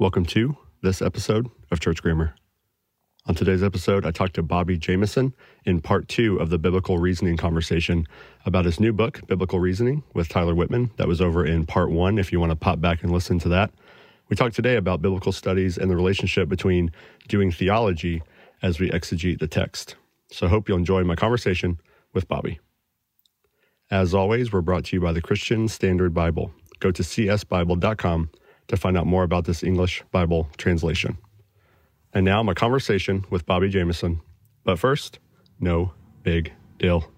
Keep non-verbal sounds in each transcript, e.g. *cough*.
Welcome to this episode of Church Grammar. On today's episode, I talked to Bobby Jamieson in part two of the biblical reasoning conversation about his new book, Biblical Reasoning, with Tyler Wittman. That was over in part one, if you want to pop back and listen to that. We talked today about biblical studies and the relationship between doing theology as we exegete the text. So I hope you'll enjoy my conversation with Bobby. As always, we're brought to you by the Christian Standard Bible. Go to csbible.com to find out more about this English Bible translation. And now my conversation with Bobby Jamieson. But first, no big deal.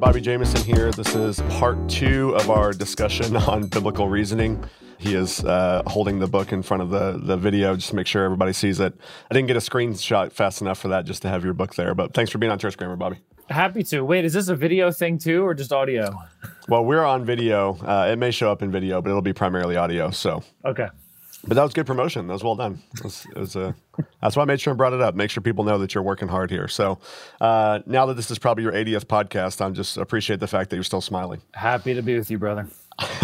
Bobby Jamieson here. This is part two of our discussion *laughs* on biblical reasoning. He is uh, holding the book in front of the, the video just to make sure everybody sees it. I didn't get a screenshot fast enough for that just to have your book there, but thanks for being on Church Grammar, Bobby. Happy to. Wait, is this a video thing too, or just audio? Well, we're on video. Uh, it may show up in video, but it'll be primarily audio. So, Okay. But that was good promotion. That was well done. It was, it was, uh, that's why I made sure I brought it up. Make sure people know that you're working hard here. So, uh, now that this is probably your 80th podcast, I'm just appreciate the fact that you're still smiling. Happy to be with you, brother. *laughs*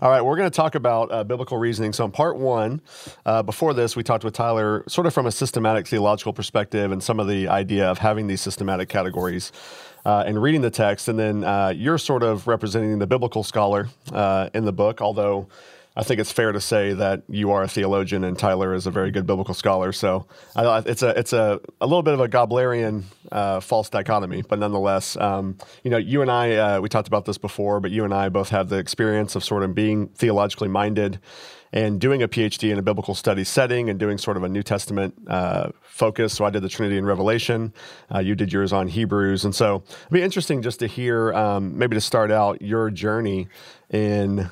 All right, we're going to talk about uh, biblical reasoning. So, in part one, uh, before this, we talked with Tyler sort of from a systematic theological perspective and some of the idea of having these systematic categories uh, and reading the text. And then uh, you're sort of representing the biblical scholar uh, in the book, although I think it's fair to say that you are a theologian and Tyler is a very good biblical scholar. So I, it's a it's a, a little bit of a Gablerian uh, false dichotomy, but nonetheless, um, you know, you and I uh, we talked about this before, but you and I both have the experience of sort of being theologically minded and doing a PhD in a biblical studies setting and doing sort of a New Testament uh, focus. So I did the Trinity and Revelation. Uh, you did yours on Hebrews, and so it'd be interesting just to hear um, maybe to start out your journey in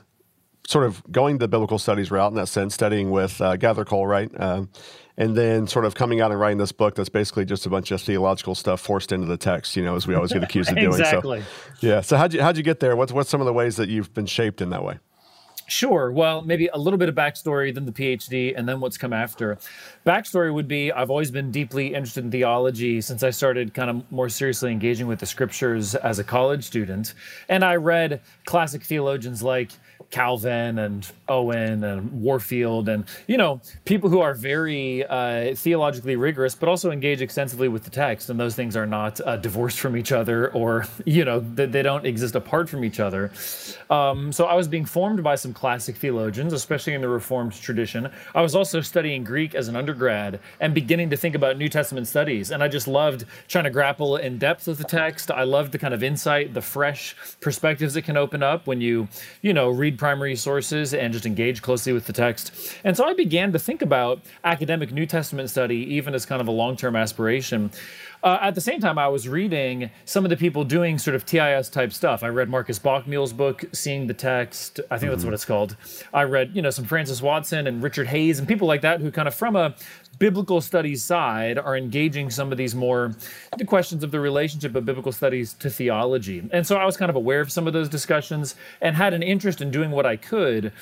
sort of going the biblical studies route in that sense, studying with uh, Gathercole, right? Um, and then sort of coming out and writing this book that's basically just a bunch of theological stuff forced into the text, you know, as we always get accused of *laughs* doing. exactly. So, yeah. So how'd you how'd you get there? What's what's some of the ways that you've been shaped in that way? Sure. Well, maybe a little bit of backstory, then the PhD, and then what's come after. Backstory would be I've always been deeply interested in theology since I started kind of more seriously engaging with the scriptures as a college student. And I read classic theologians like Calvin and Owen and Warfield and, you know, people who are very uh, theologically rigorous, but also engage extensively with the text. And those things are not uh, divorced from each other or, *laughs* you know, they, they don't exist apart from each other. Um, so I was being formed by some classic theologians, especially in the Reformed tradition. I was also studying Greek as an undergrad and beginning to think about New Testament studies. And I just loved trying to grapple in depth with the text. I loved the kind of insight, the fresh perspectives it can open up when you, you know, read primary sources and just engage closely with the text. And so I began to think about academic New Testament study, even as kind of a long term aspiration. Uh, at the same time, I was reading some of the people doing sort of TIS type stuff. I read Markus Bockmuehl's book, Seeing the Text. I think that's what it's called. I read, you know, some Francis Watson and Richard Hays and people like that who kind of from a biblical studies side are engaging some of these more the questions of the relationship of biblical studies to theology. And so I was kind of aware of some of those discussions and had an interest in doing what I could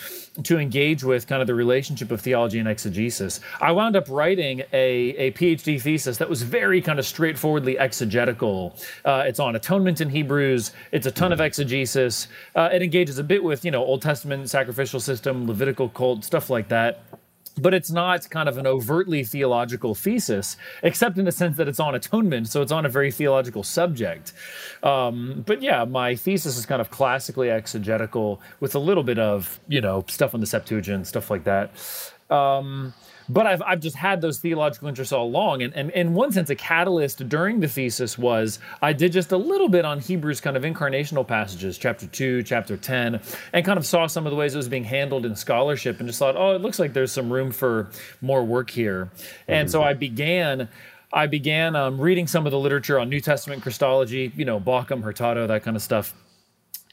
to engage with kind of the relationship of theology and exegesis. I wound up writing a, a PhD thesis that was very kind of straightforwardly exegetical. Uh, it's on atonement in Hebrews. It's a ton of exegesis. Uh, it engages a bit with, you know, Old Testament sacrificial system, Levitical cult, stuff like that but it's not kind of an overtly theological thesis, except in the sense that it's on atonement, so it's on a very theological subject. Um, but yeah, my thesis is kind of classically exegetical with a little bit of you know stuff on the Septuagint, stuff like that. Um, but I've, I've just had those theological interests all along. And, and in one sense, a catalyst during the thesis was I did just a little bit on Hebrews kind of incarnational passages, chapter 2, chapter 10, and kind of saw some of the ways it was being handled in scholarship and just thought, oh, it looks like there's some room for more work here. And so I began. I began um, reading some of the literature on New Testament Christology, you know, Bauckham, Hurtado, that kind of stuff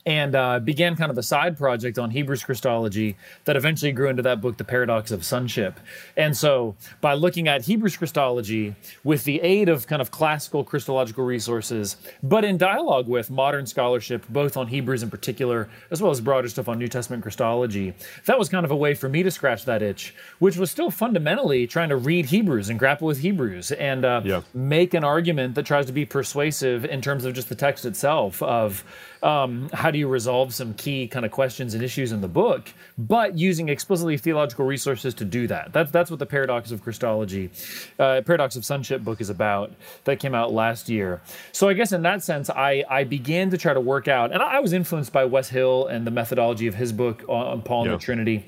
and uh, began kind of a side project on Hebrews Christology that eventually grew into that book, The Paradox of Sonship. And so, by looking at Hebrews Christology with the aid of kind of classical Christological resources, but in dialogue with modern scholarship, both on Hebrews in particular, as well as broader stuff on New Testament Christology, that was kind of a way for me to scratch that itch, which was still fundamentally trying to read Hebrews and grapple with Hebrews and uh, yeah. make an argument that tries to be persuasive in terms of just the text itself of um, how do you resolve some key kind of questions and issues in the book, but using explicitly theological resources to do that. That's that's what the Paradox of Christology, uh, Paradox of Sonship book is about. That came out last year. So I guess in that sense, I I began to try to work out, and I was influenced by Wes Hill and the methodology of his book on Paul and yeah. the Trinity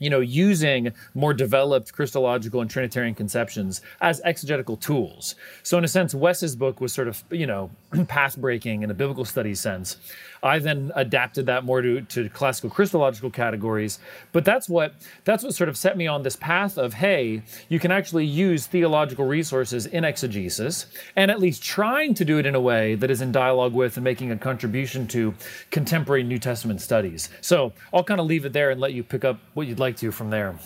you know, using more developed Christological and Trinitarian conceptions as exegetical tools. So, in a sense, Wes's book was sort of, you know, *clears throat* path breaking in a biblical studies sense. I then adapted that more to, to classical Christological categories. But that's what that's what sort of set me on this path of hey, you can actually use theological resources in exegesis, and at least trying to do it in a way that is in dialogue with and making a contribution to contemporary New Testament studies. So I'll kind of leave it there and let you pick up what you'd like to from there.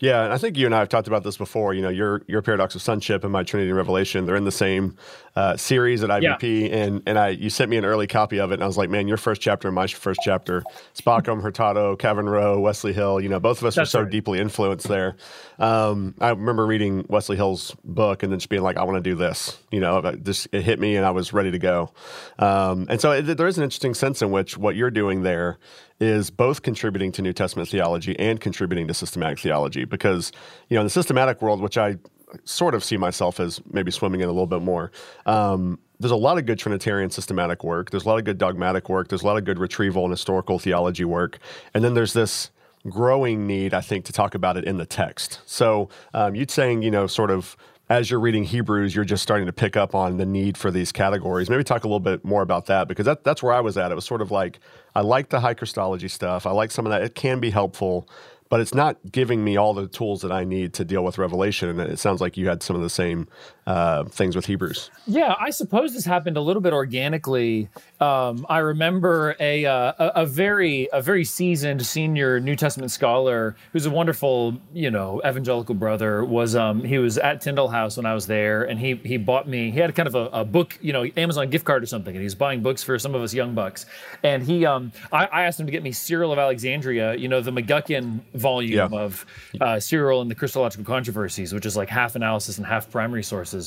Yeah, and I think you and I have talked about this before. You know, your your paradox of sonship and my Trinity and Revelation, they're in the same uh, series at IVP, yeah. and and I you sent me an early copy of it, and I was like, man, your first chapter and my first chapter, Bauckham, Hurtado, Kevin Rowe, Wesley Hill. You know, both of us That's were so right. deeply influenced there. Um, I remember reading Wesley Hill's book and then just being like, I want to do this. You know, just it hit me, and I was ready to go. Um, and so it, there is an interesting sense in which what you're doing there is both contributing to New Testament theology and contributing to systematic theology. Because, you know, in the systematic world, which I sort of see myself as maybe swimming in a little bit more, um, there's a lot of good Trinitarian systematic work. There's a lot of good dogmatic work. There's a lot of good retrieval and historical theology work. And then there's this growing need, I think, to talk about it in the text. So um, you'd saying, you know, sort of as you're reading Hebrews, you're just starting to pick up on the need for these categories. Maybe talk a little bit more about that because that, that's where I was at. It was sort of like I like the high Christology stuff. I like some of that. It can be helpful, but it's not giving me all the tools that I need to deal with Revelation. And it sounds like you had some of the same uh, things with Hebrews. Yeah, I suppose this happened a little bit organically. Um, I remember a, uh, a, a very a very seasoned senior New Testament scholar who's a wonderful you know evangelical brother was um, he was at Tyndale House when I was there, and he he bought me he had kind of a, a, book you know Amazon gift card or something, and he's buying books for some of us young bucks, and he um, I, I asked him to get me Cyril of Alexandria, you know the McGuckin volume yeah. of uh, Cyril and the Christological controversies, which is like half analysis and half primary sources.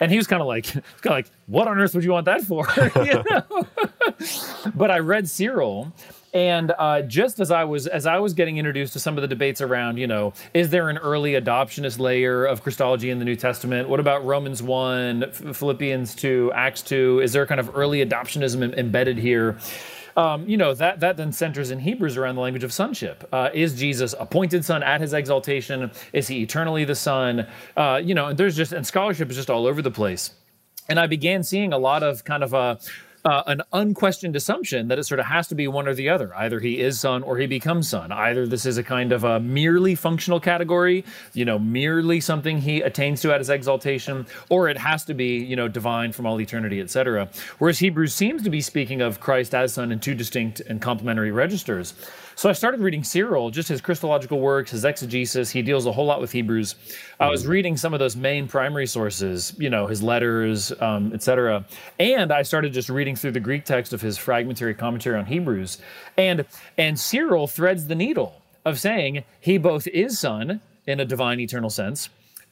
And he was kind of like, *laughs* kind of like, what on earth would you want that for? *laughs* *laughs* but I read Cyril, and uh, just as I was as I was getting introduced to some of the debates around, you know, is there an early adoptionist layer of Christology in the New Testament? What about Romans one, Philippians two, Acts two? Is there kind of early adoptionism embedded here? Um, you know that that then centers in Hebrews around the language of sonship. Uh, is Jesus appointed son at his exaltation? Is he eternally the son? Uh, you know, and there's just and scholarship is just all over the place. And I began seeing a lot of kind of a uh, an unquestioned assumption that it sort of has to be one or the other. Either he is son or he becomes son. Either this is a kind of a merely functional category, you know, merely something he attains to at his exaltation, or it has to be, you know, divine from all eternity, etc. Whereas Hebrews seems to be speaking of Christ as son in two distinct and complementary registers. So I started reading Cyril, just his Christological works, his exegesis. He deals a whole lot with Hebrews. I was reading some of those main primary sources, you know, his letters, um, etc. And I started just reading through the Greek text of his fragmentary commentary on Hebrews. And and Cyril threads the needle of saying he both is son in a divine eternal sense,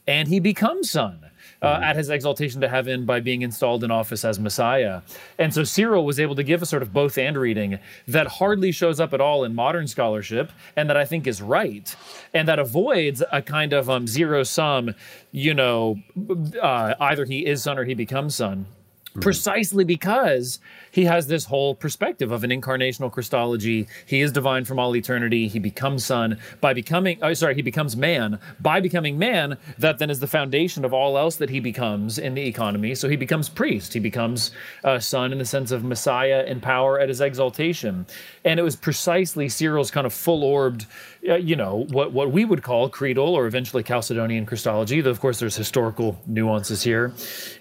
and he becomes son uh, mm-hmm. at his exaltation to heaven by being installed in office as Messiah. And so Cyril was able to give a sort of both and reading that hardly shows up at all in modern scholarship and that I think is right and that avoids a kind of um, zero sum, you know, uh, either he is son or he becomes son mm-hmm. precisely because he has this whole perspective of an incarnational Christology. He is divine from all eternity. He becomes son by becoming, oh, sorry, he becomes man by becoming man. That then is the foundation of all else that he becomes in the economy. So he becomes priest. He becomes a son in the sense of Messiah in power at his exaltation. And it was precisely Cyril's kind of full orbed uh, you know what what we would call creedal or eventually Chalcedonian Christology. Though of course there's historical nuances here.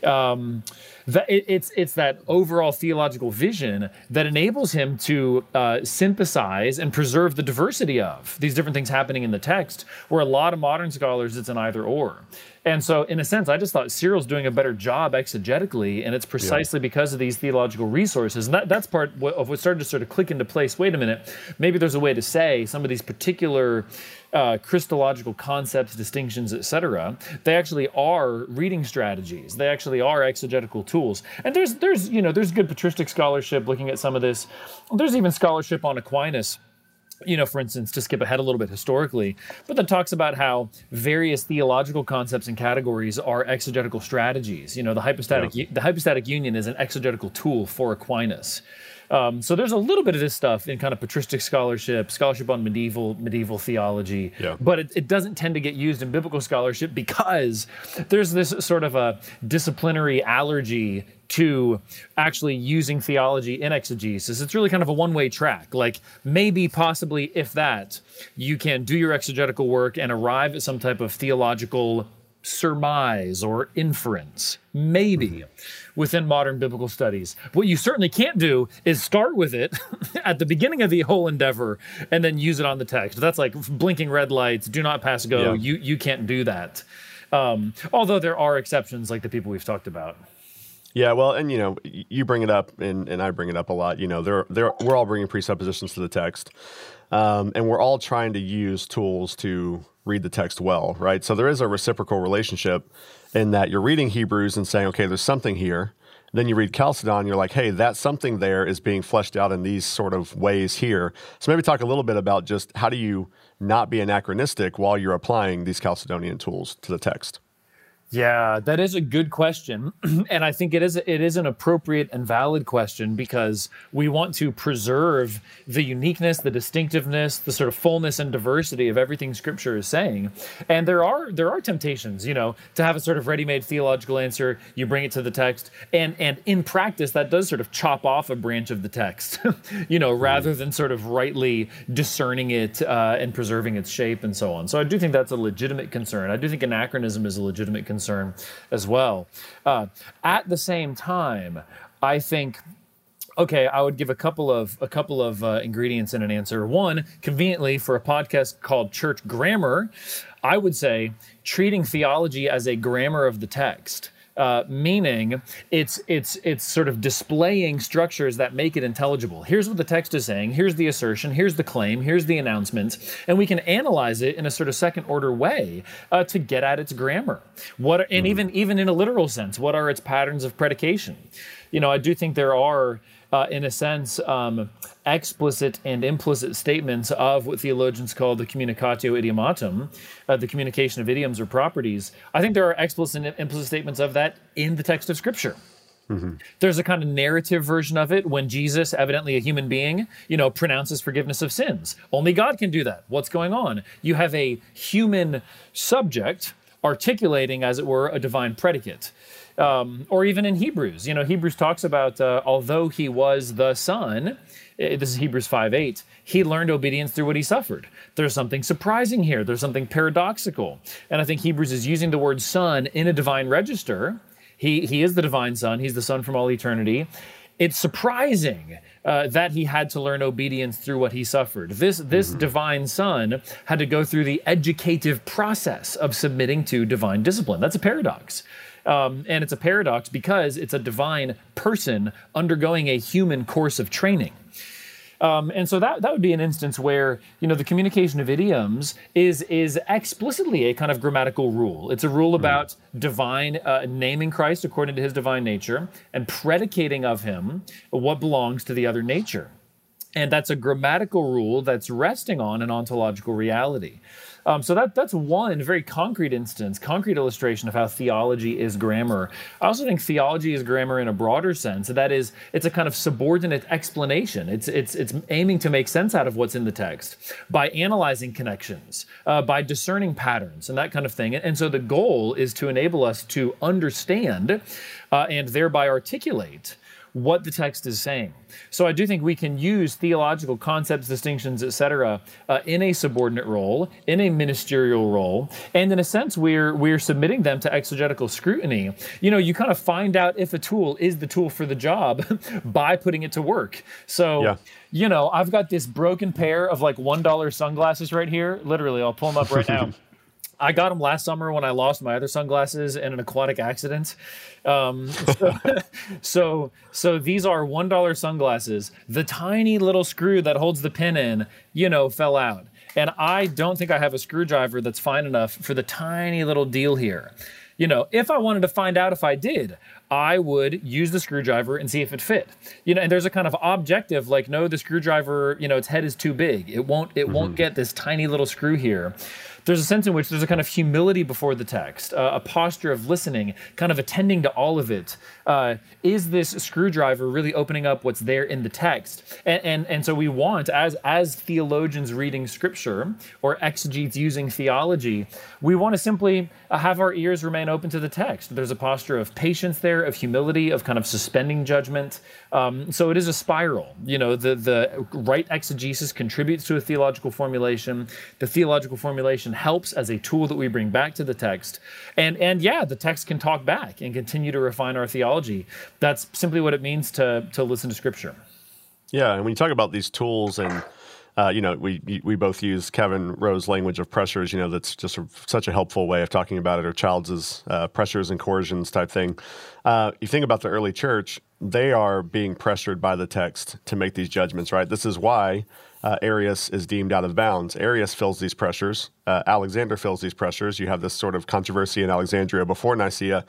Um, that it, it's it's that overall theological vision that enables him to uh, synthesize and preserve the diversity of these different things happening in the text. Where a lot of modern scholars, it's an either or. And so, in a sense, I just thought Cyril's doing a better job exegetically, and it's precisely yeah. because of these theological resources. And that, that's part of what started to sort of click into place. Wait a minute, maybe there's a way to say some of these particular uh, Christological concepts, distinctions, etc. They actually are reading strategies. They actually are exegetical tools. And there's there's you know there's good patristic scholarship looking at some of this. There's even scholarship on Aquinas you know, for instance, to skip ahead a little bit historically, but that talks about how various theological concepts and categories are exegetical strategies. You know, the hypostatic yeah. the hypostatic union is an exegetical tool for Aquinas. Um, so there's a little bit of this stuff in kind of patristic scholarship, scholarship on medieval medieval theology, yeah. but it, it, doesn't tend to get used in biblical scholarship because there's this sort of a disciplinary allergy to actually using theology in exegesis. It's really kind of a one way track. Like maybe, possibly, if that, you can do your exegetical work and arrive at some type of theological surmise or inference. Maybe. Mm-hmm within modern biblical studies. What you certainly can't do is start with it *laughs* at the beginning of the whole endeavor and then use it on the text. That's like blinking red lights, do not pass go. Yeah. You you can't do that. Um, although there are exceptions like the people we've talked about. Yeah, well, and you know, you bring it up, and, and I bring it up a lot. You know, there, there, we're all bringing presuppositions to the text, um, and we're all trying to use tools to read the text well, right? So there is a reciprocal relationship in that you're reading Hebrews and saying, okay, there's something here. Then you read Chalcedon, you're like, hey, that something there is being fleshed out in these sort of ways here. So maybe talk a little bit about just how do you not be anachronistic while you're applying these Chalcedonian tools to the text. Yeah, that is a good question, *clears throat* and I think it is it is an appropriate and valid question because we want to preserve the uniqueness, the distinctiveness, the sort of fullness and diversity of everything Scripture is saying. And there are there are temptations, you know, to have a sort of ready-made theological answer. You bring it to the text, and and in practice, that does sort of chop off a branch of the text, *laughs* you know, rather than sort of rightly discerning it uh, and preserving its shape and so on. So I do think that's a legitimate concern. I do think anachronism is a legitimate concern concern as well. Uh, at the same time, I think okay, I would give a couple of a couple of uh, ingredients in an answer. One, conveniently for a podcast called Church Grammar, I would say treating theology as a grammar of the text uh, meaning it's it's it's sort of displaying structures that make it intelligible. Here's what the text is saying. Here's the assertion. Here's the claim. Here's the announcement, and we can analyze it in a sort of second order way uh, to get at its grammar. What and mm. even even in a literal sense, what are its patterns of predication? You know, I do think there are uh, in a sense, um, explicit and implicit statements of what theologians call the communicatio idiomatum, uh, the communication of idioms or properties. I think there are explicit and implicit statements of that in the text of Scripture. Mm-hmm. There's a kind of narrative version of it when Jesus, evidently a human being, you know, pronounces forgiveness of sins. Only God can do that. What's going on? You have a human subject articulating, as it were, a divine predicate um, or even in Hebrews. You know, Hebrews talks about uh, although he was the son, eh, this is Hebrews 5 8, he learned obedience through what he suffered. There's something surprising here, there's something paradoxical. And I think Hebrews is using the word son in a divine register. He, he is the divine son, he's the son from all eternity. It's surprising uh, that he had to learn obedience through what he suffered. This this mm-hmm. divine son had to go through the educative process of submitting to divine discipline. That's a paradox. Um, and it's a paradox because it's a divine person undergoing a human course of training. Um, and so that that would be an instance where you know the communication of idioms is is explicitly a kind of grammatical rule. It's a rule hmm. about mm. divine uh, naming Christ according to His divine nature and predicating of Him what belongs to the other nature. And that's a grammatical rule that's resting on an ontological reality. Um, so that that's one very concrete instance, concrete illustration of how theology is grammar. I also think theology is grammar in a broader sense. That is, it's a kind of subordinate explanation. It's it's it's aiming to make sense out of what's in the text by analyzing connections, uh, by discerning patterns, and that kind of thing. And, and, so the goal is to enable us to understand uh, and thereby articulate what the text is saying. So I do think we can use theological concepts, distinctions, etc., uh, in a subordinate role, in a ministerial role, and in a sense, we're we're submitting them to exegetical scrutiny. You know, you kind of find out if a tool is the tool for the job *laughs* by putting it to work. So. Yeah you know, I've got this broken pair of like $1 sunglasses right here. Literally, I'll pull them up right now. *laughs* I got them last summer when I lost my other sunglasses in an aquatic accident. Um, so, *laughs* so, so, these are one dollar sunglasses. The tiny little screw that holds the pin in, you know, fell out, and I don't think I have a screwdriver that's fine enough for the tiny little deal here. You know, if I wanted to find out if I did, I would use the screwdriver and see if it fit. You know, and there's a kind of objective like, no, the screwdriver, you know, its head is too big. It won't, it mm-hmm. won't get this tiny little screw here there's a sense in which there's a kind of humility before the text, uh, a posture of listening, kind of attending to all of it. Uh, is this screwdriver really opening up what's there in the text? And, and, and so we want, as, as theologians reading scripture or exegetes using theology, we want to simply have our ears remain open to the text. There's a posture of patience there, of humility, of kind of suspending judgment. Um, so it is a spiral. You know, the, the right exegesis contributes to a theological formulation. The theological formulation helps as a tool that we bring back to the text. And and yeah, the text can talk back and continue to refine our theology. That's simply what it means to to listen to scripture. Yeah, and when you talk about these tools and uh, you know, we we both use Kevin Rowe's language of pressures. You know, that's just a, such a helpful way of talking about it, or Childs's uh, pressures and coercions type thing. Uh, you think about the early church; they are being pressured by the text to make these judgments. Right. This is why uh, Arius is deemed out of bounds. Arius fills these pressures. Uh, Alexander fills these pressures. You have this sort of controversy in Alexandria before Nicaea.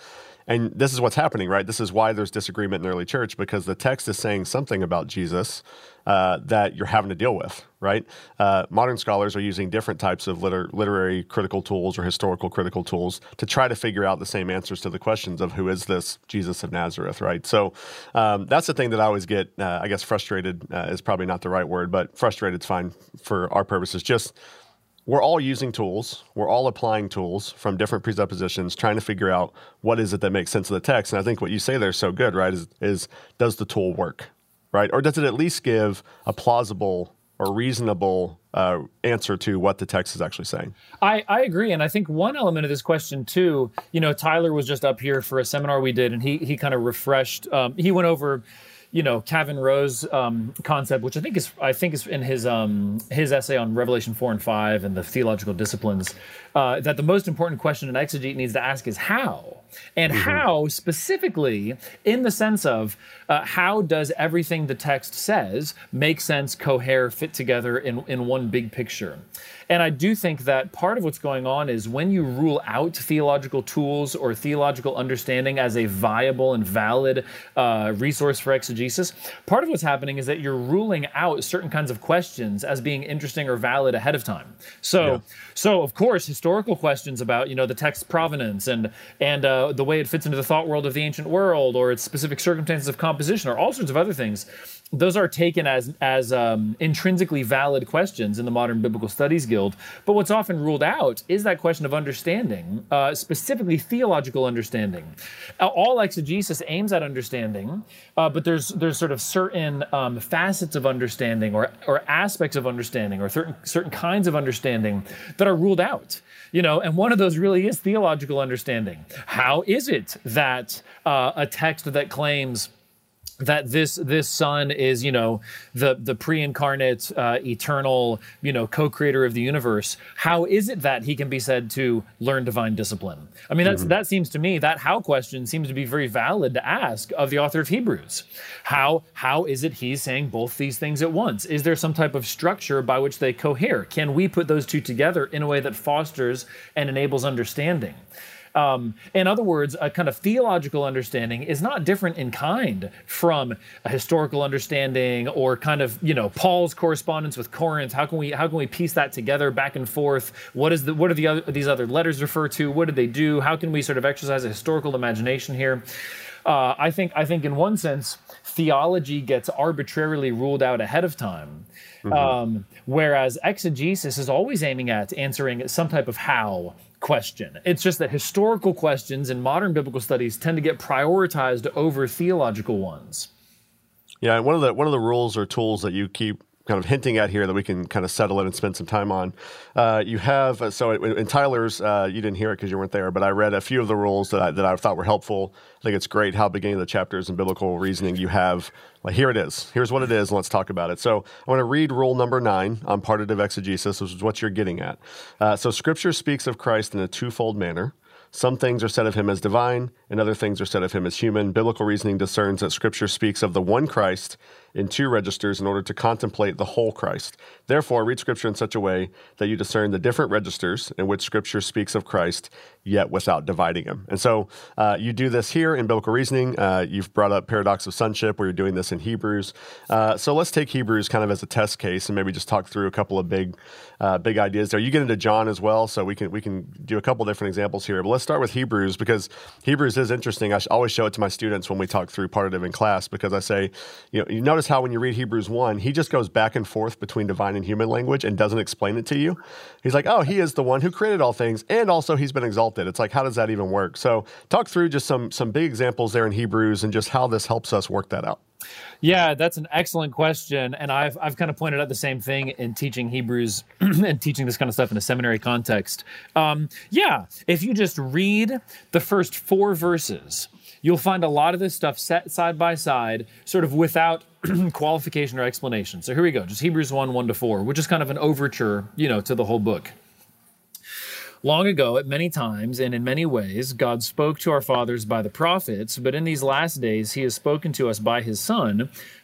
And this is what's happening, right? This is why there's disagreement in the early church because the text is saying something about Jesus uh, that you're having to deal with, right? Uh, modern scholars are using different types of liter- literary critical tools or historical critical tools to try to figure out the same answers to the questions of who is this Jesus of Nazareth, right? So um, that's the thing that I always get, uh, I guess, frustrated uh, is probably not the right word, but frustrated is fine for our purposes. Just we're all using tools. We're all applying tools from different presuppositions, trying to figure out what is it that makes sense of the text. And I think what you say there is so good, right? Is, is does the tool work, right? Or does it at least give a plausible or reasonable uh, answer to what the text is actually saying. I, I agree, and I think one element of this question too. You know, Tyler was just up here for a seminar we did, and he he kind of refreshed. Um, he went over you know Kevin Rowe's um, concept, which I think is I think is in his um, his essay on Revelation four and five and the theological disciplines, uh, that the most important question an exegete needs to ask is how, and mm-hmm. how specifically in the sense of uh, how does everything the text says make sense, cohere, fit together in in one big picture. And I do think that part of what's going on is when you rule out theological tools or theological understanding as a viable and valid uh, resource for exegesis, part of what's happening is that you're ruling out certain kinds of questions as being interesting or valid ahead of time. So, yeah. so of course, historical questions about you know the text's provenance and and uh, the way it fits into the thought world of the ancient world or its specific circumstances of composition or all sorts of other things those are taken as as um, intrinsically valid questions in the modern biblical studies guild. But what's often ruled out is that question of understanding uh, specifically theological understanding. Uh, all exegesis aims at understanding uh, but there's there's sort of certain um, facets of understanding or or aspects of understanding or certain certain kinds of understanding that are ruled out you know and one of those really is theological understanding. How is it that uh, a text that claims that this this son is you know the the pre-incarnate uh, eternal you know co-creator of the universe. How is it that he can be said to learn divine discipline? I mean that's mm-hmm. that seems to me that how question seems to be very valid to ask of the author of hebrews. How how is it he's saying both these things at once? Is there some type of structure by which they cohere? Can we put those two together in a way that fosters and enables understanding um, in other words, a kind of theological understanding is not different in kind from a historical understanding or kind of you know Paul's correspondence with Corinth. How can we how can we piece that together back and forth? What is the what are the other, these other letters refer to? What did they do? How can we sort of exercise a historical imagination here? Uh, I think I think in one sense theology gets arbitrarily ruled out ahead of time. Mm-hmm. Um, whereas exegesis is always aiming at answering some type of how question. It's just that historical questions in modern biblical studies tend to get prioritized over theological ones. Yeah, one of the one of the rules or tools that you keep kind of hinting at here that we can kind of settle in and spend some time on. Uh, you have uh, so in, Tyler's, uh, you didn't hear it because you weren't there, but I read a few of the rules that I, that I thought were helpful. I think it's great how beginning of the chapters in biblical reasoning you have like here it is. Here's what it is, let's talk about it. So I want to read rule number nine on partitive exegesis, which is what you're getting at. Uh, so Scripture speaks of Christ in a twofold manner. Some things are said of him as divine, and other things are said of him as human. Biblical reasoning discerns that Scripture speaks of the one Christ in two registers in order to contemplate the whole Christ. Therefore, read Scripture in such a way that you discern the different registers in which Scripture speaks of Christ, yet without dividing him. And so uh, you do this here in biblical reasoning. Uh, you've brought up paradox of sonship, where you're doing this in Hebrews. Uh, so let's take Hebrews kind of as a test case and maybe just talk through a couple of big, uh, big ideas there. You get into John as well, so we can we can do a couple different examples here. But let's start with Hebrews because Hebrews is interesting. I always show it to my students when we talk through partitive in class because I say, you know, you notice how when you read Hebrews 1, he just goes back and forth between divine and human language and doesn't explain it to you. He's like, oh, he is the one who created all things, and also he's been exalted. It's like, how does that even work? So, talk through just some some big examples there in Hebrews and just how this helps us work that out. Yeah, that's an excellent question, and I've I've kind of pointed out the same thing in teaching Hebrews *clears throat* and teaching this kind of stuff in a seminary context. Um, yeah, if you just read the first four verses you'll find a lot of this stuff set side by side, sort of without *clears throat* qualification or explanation. So here we go, just Hebrews 1 1 to 4, which is kind of an overture, you know, to the whole book. Long ago, at many times and in many ways, God spoke to our fathers by the prophets, but in these last days, He has spoken to us by His Son,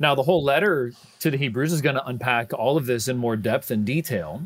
Now, the whole letter to the Hebrews is going to unpack all of this in more depth and detail.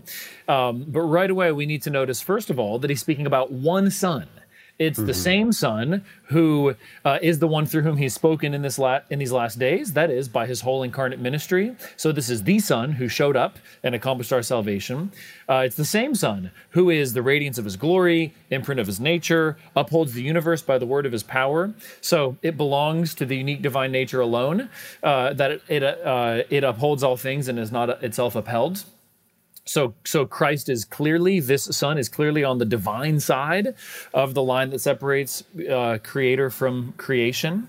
Um, but right away, we need to notice, first of all, that he's speaking about one son. It's mm-hmm. the same Son who uh, is the one through whom He's spoken in this la- in these last days. That is by His whole incarnate ministry. So this is the Son who showed up and accomplished our salvation. Uh, it's the same Son who is the radiance of His glory, imprint of His nature, upholds the universe by the word of His power. So it belongs to the unique divine nature alone uh, that it it, uh, it upholds all things and is not itself upheld. So, so Christ is clearly this Son is clearly on the divine side of the line that separates uh, Creator from creation.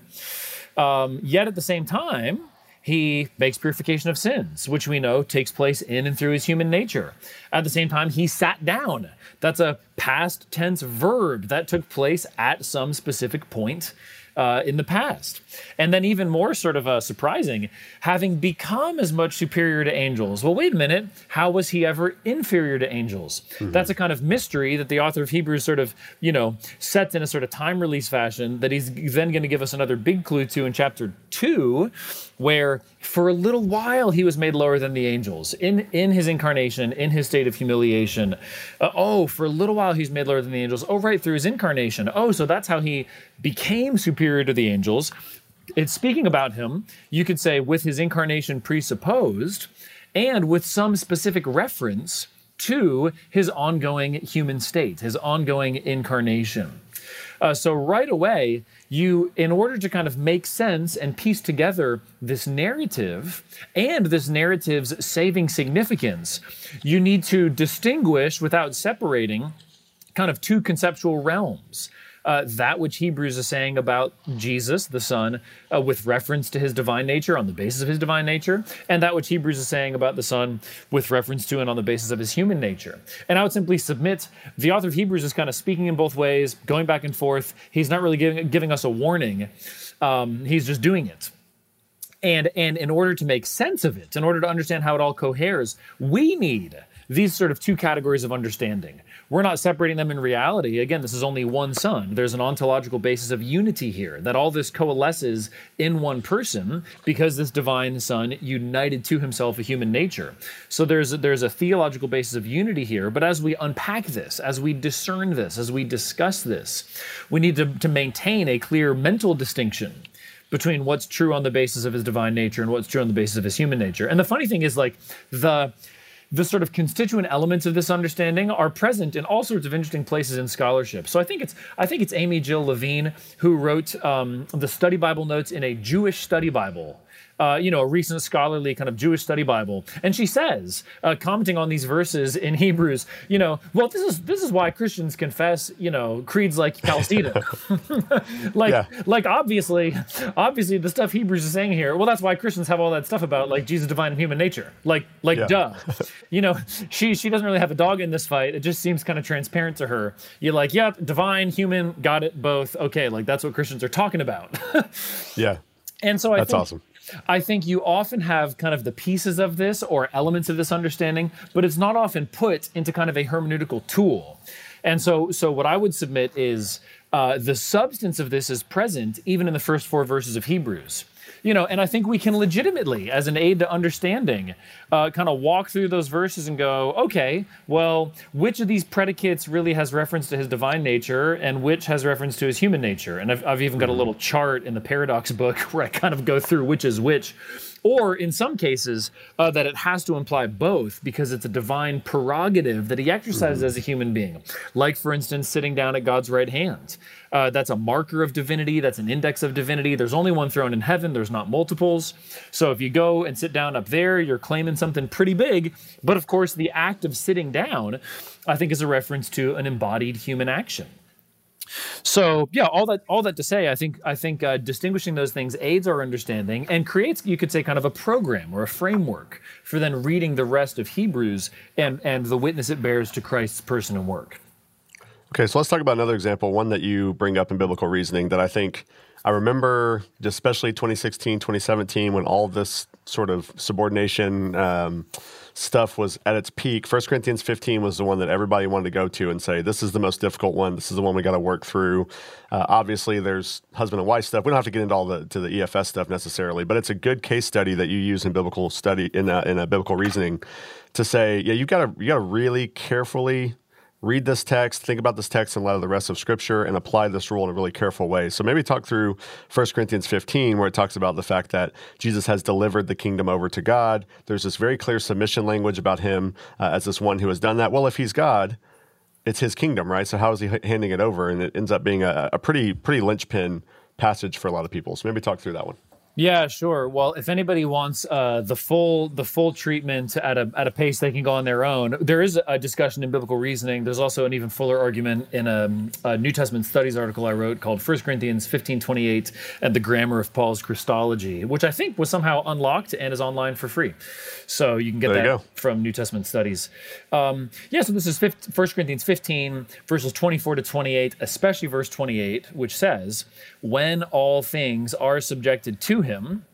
Um, yet at the same time, he makes purification of sins, which we know takes place in and through his human nature. At the same time, he sat down. That's a past tense verb that took place at some specific point uh, in the past. And then, even more sort of uh, surprising, having become as much superior to angels. Well, wait a minute. How was he ever inferior to angels? Mm-hmm. That's a kind of mystery that the author of Hebrews sort of, you know, sets in a sort of time release fashion that he's then going to give us another big clue to in chapter two, where for a little while he was made lower than the angels. In in his incarnation in his state of humiliation. Uh, oh for a little while he's made lower than the angels. Oh right through his incarnation. Oh so that's how he became superior to the angels. It's speaking about him you could say with his incarnation presupposed and with some specific reference to his ongoing human state his ongoing incarnation uh, so right away you, in order to kind of make sense and piece together this narrative and this narrative's saving significance, you need to distinguish without separating kind of two conceptual realms uh, that which Hebrews is saying about Jesus, the Son, uh, with reference to his divine nature on the basis of his divine nature, and that which Hebrews is saying about the Son with reference to and on the basis of his human nature. And I would simply submit the author of Hebrews is kind of speaking in both ways, going back and forth. He's not really giving, giving us a warning, um, he's just doing it. And, and in order to make sense of it, in order to understand how it all coheres, we need these sort of two categories of understanding. We're not separating them in reality. Again, this is only one son. There's an ontological basis of unity here, that all this coalesces in one person because this divine son united to himself a human nature. So there's a, there's a theological basis of unity here, but as we unpack this, as we discern this, as we discuss this, we need to, to maintain a clear mental distinction between what's true on the basis of his divine nature and what's true on the basis of his human nature. And the funny thing is like the the sort of constituent elements of this understanding are present in all sorts of interesting places in scholarship. So I think it's I think it's Amy Jill Levine who wrote um, the study Bible notes in a Jewish study Bible uh, you know, a recent scholarly kind of Jewish study Bible, and she says, uh, commenting on these verses in *laughs* Hebrews, you know, well, this is this is why Christians confess, you know, creeds like Chalcedon, *laughs* like yeah. like obviously, obviously the stuff Hebrews is saying here. Well, that's why Christians have all that stuff about like Jesus' divine and human nature, like like yeah. duh, you know, she she doesn't really have a dog in this fight. It just seems kind of transparent to her. You're like, yep, divine, human, got it both. Okay, like that's what Christians are talking about. *laughs* yeah. And so I that's think, awesome. I think you often have kind of the pieces of this or elements of this understanding, but it's not often put into kind of a hermeneutical tool. And so, so what I would submit is uh, the substance of this is present even in the first four verses of Hebrews you know, and I think we can legitimately, as an aid to understanding, uh, kind of walk through those verses and go, okay, well, which of these predicates really has reference to his divine nature and which has reference to his human nature? And I've, I've even got a little chart in the Paradox book *laughs* where I kind of go through which is which or in some cases uh, that it has to imply both because it's a divine prerogative that he exercises mm-hmm. as a human being. Like for instance sitting down at god's right hand. Uh, that's a marker of divinity. That's an index of divinity. There's only one throne in heaven. There's not multiples. So if you go and sit down up there you're claiming something pretty big. But of course the act of sitting down i think is a reference to an embodied human action so yeah, all that all that to say, I think I think uh, distinguishing those things aids our understanding and creates, you could say, kind of a program or a framework for then reading the rest of Hebrews and and the witness it bears to Christ's person and work. Okay, so let's talk about another example, one that you bring up in biblical reasoning that I think I remember, especially 2016, 2017, when all this sort of subordination. Um, stuff was at its peak. First Corinthians 15 was the one that everybody wanted to go to and say, this is the most difficult one. This is the one we got to work through. Uh, obviously, there's husband and wife stuff. We don't have to get into all the to the EFS stuff necessarily, but it's a good case study that you use in biblical study in a, in a biblical reasoning to say, yeah, you got to you got to really carefully read this text, think about this text in light of the rest of Scripture, and apply this rule in a really careful way. So maybe talk through 1 Corinthians 15, where it talks about the fact that Jesus has delivered the kingdom over to God. There's this very clear submission language about him uh, as this one who has done that. Well, if he's God, it's his kingdom, right? So how is he handing it over? And it ends up being a, a pretty pretty linchpin passage for a lot of people. So maybe talk through that one. Yeah, sure. Well, if anybody wants uh, the full the full treatment at a at a pace they can go on their own, there is a discussion in biblical reasoning. There's also an even fuller argument in a, a New Testament studies article I wrote called 1 Corinthians 15:28 and the grammar of Paul's Christology, which I think was somehow unlocked and is online for free. So you can get there that from New Testament studies. Um, yeah, so this is 1 Corinthians 15 verses 24 to 28, especially verse 28, which says, "When all things are subjected to him,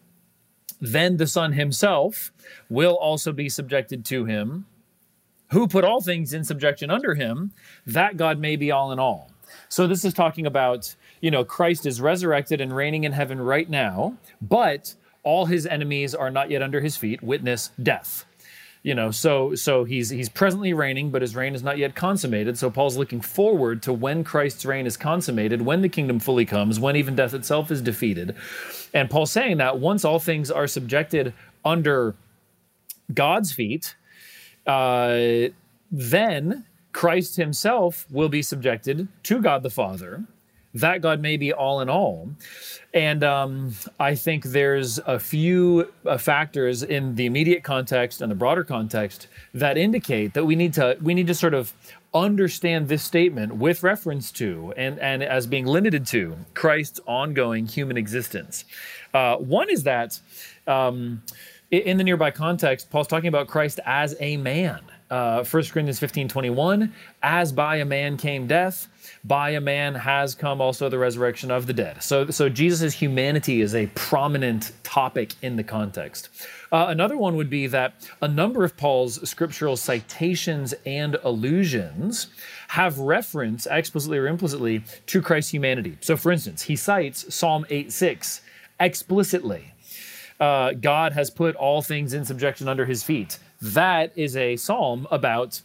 then the Son himself will also be subjected to him, who put all things in subjection under him, that God may be all in all. So this is talking about, you know, Christ is resurrected and reigning in heaven right now, but all his enemies are not yet under his feet, witness death you know so so he's he's presently reigning but his reign is not yet consummated. So paul's looking forward to when christ's reign is consummated when the kingdom fully comes when even death itself is defeated. And paul's saying that once all things are subjected under god's feet uh, then christ himself will be subjected to god the father that God may be all in all. And um, I think there's a few uh, factors in the immediate context and the broader context that indicate that we need to we need to sort of understand this statement with reference to and and as being limited to Christ's ongoing human existence. Uh, one is that. Um, in the nearby context, Paul's talking about Christ as a man. Uh, 1 Corinthians 15 21, as by a man came death, by a man has come also the resurrection of the dead. So, so Jesus' humanity is a prominent topic in the context. Uh, another one would be that a number of Paul's scriptural citations and allusions have reference, explicitly or implicitly, to Christ's humanity. So, for instance, he cites Psalm 8 6 explicitly. Uh, God has put all things in subjection under his feet. That is a psalm about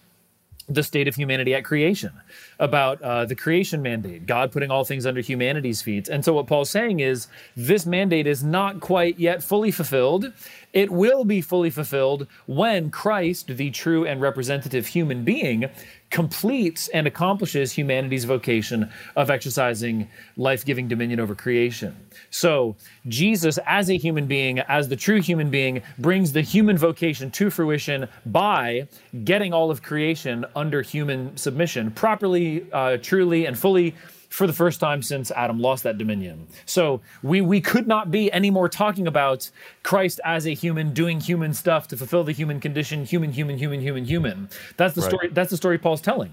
the state of humanity at creation, about uh, the creation mandate, God putting all things under humanity's feet. And so, what Paul's saying is this mandate is not quite yet fully fulfilled. It will be fully fulfilled when Christ, the true and representative human being, completes and accomplishes humanity's vocation of exercising life giving dominion over creation. So, Jesus, as a human being, as the true human being, brings the human vocation to fruition by getting all of creation under human submission, properly, uh, truly, and fully for the first time since Adam lost that dominion. So we we could not be any more talking about Christ as a human doing human stuff to fulfill the human condition, human, human, human, human, human. That's the right. story. That's the story Paul's telling.